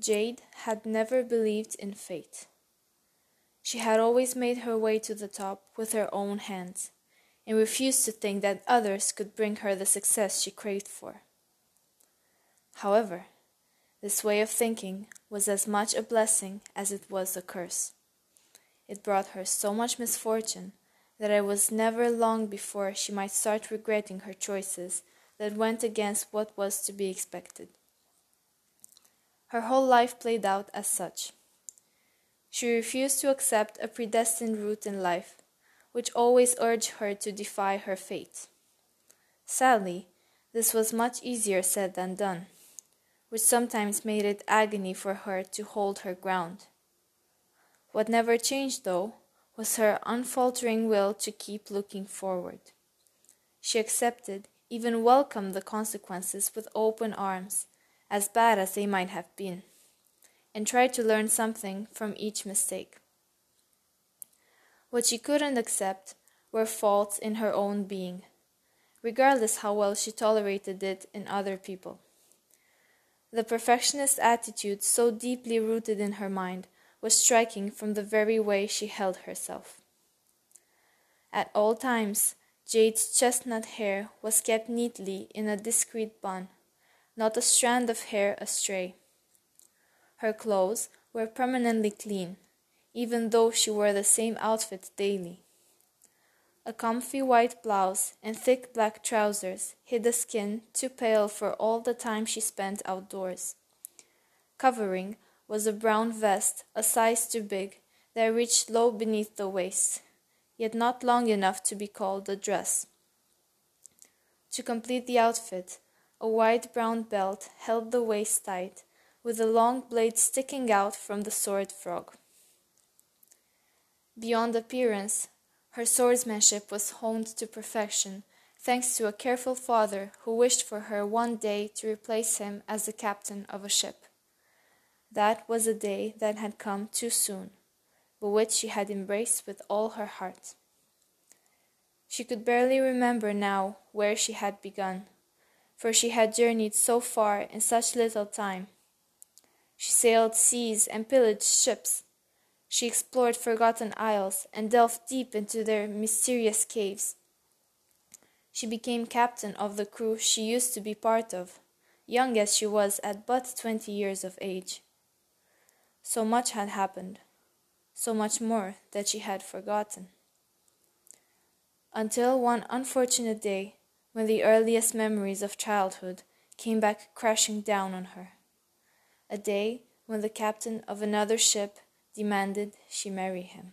Jade had never believed in fate. She had always made her way to the top with her own hands, and refused to think that others could bring her the success she craved for. However, this way of thinking was as much a blessing as it was a curse. It brought her so much misfortune that it was never long before she might start regretting her choices that went against what was to be expected. Her whole life played out as such. She refused to accept a predestined route in life, which always urged her to defy her fate. Sadly, this was much easier said than done, which sometimes made it agony for her to hold her ground. What never changed, though, was her unfaltering will to keep looking forward. She accepted, even welcomed the consequences with open arms, as bad as they might have been, and tried to learn something from each mistake. What she couldn't accept were faults in her own being, regardless how well she tolerated it in other people. The perfectionist attitude so deeply rooted in her mind was striking from the very way she held herself. At all times, Jade's chestnut hair was kept neatly in a discreet bun, not a strand of hair astray. Her clothes were permanently clean, even though she wore the same outfit daily. A comfy white blouse and thick black trousers hid a skin too pale for all the time she spent outdoors. Covering was a brown vest, a size too big, that reached low beneath the waist, yet not long enough to be called a dress. To complete the outfit, a wide brown belt held the waist tight, with a long blade sticking out from the sword frog. Beyond appearance, her swordsmanship was honed to perfection, thanks to a careful father who wished for her one day to replace him as the captain of a ship. That was a day that had come too soon, but which she had embraced with all her heart. She could barely remember now where she had begun, for she had journeyed so far in such little time. She sailed seas and pillaged ships she explored forgotten isles and delved deep into their mysterious caves. She became captain of the crew she used to be part of, young as she was at but twenty years of age. So much had happened, so much more that she had forgotten. Until one unfortunate day, when the earliest memories of childhood came back crashing down on her. A day when the captain of another ship demanded she marry him.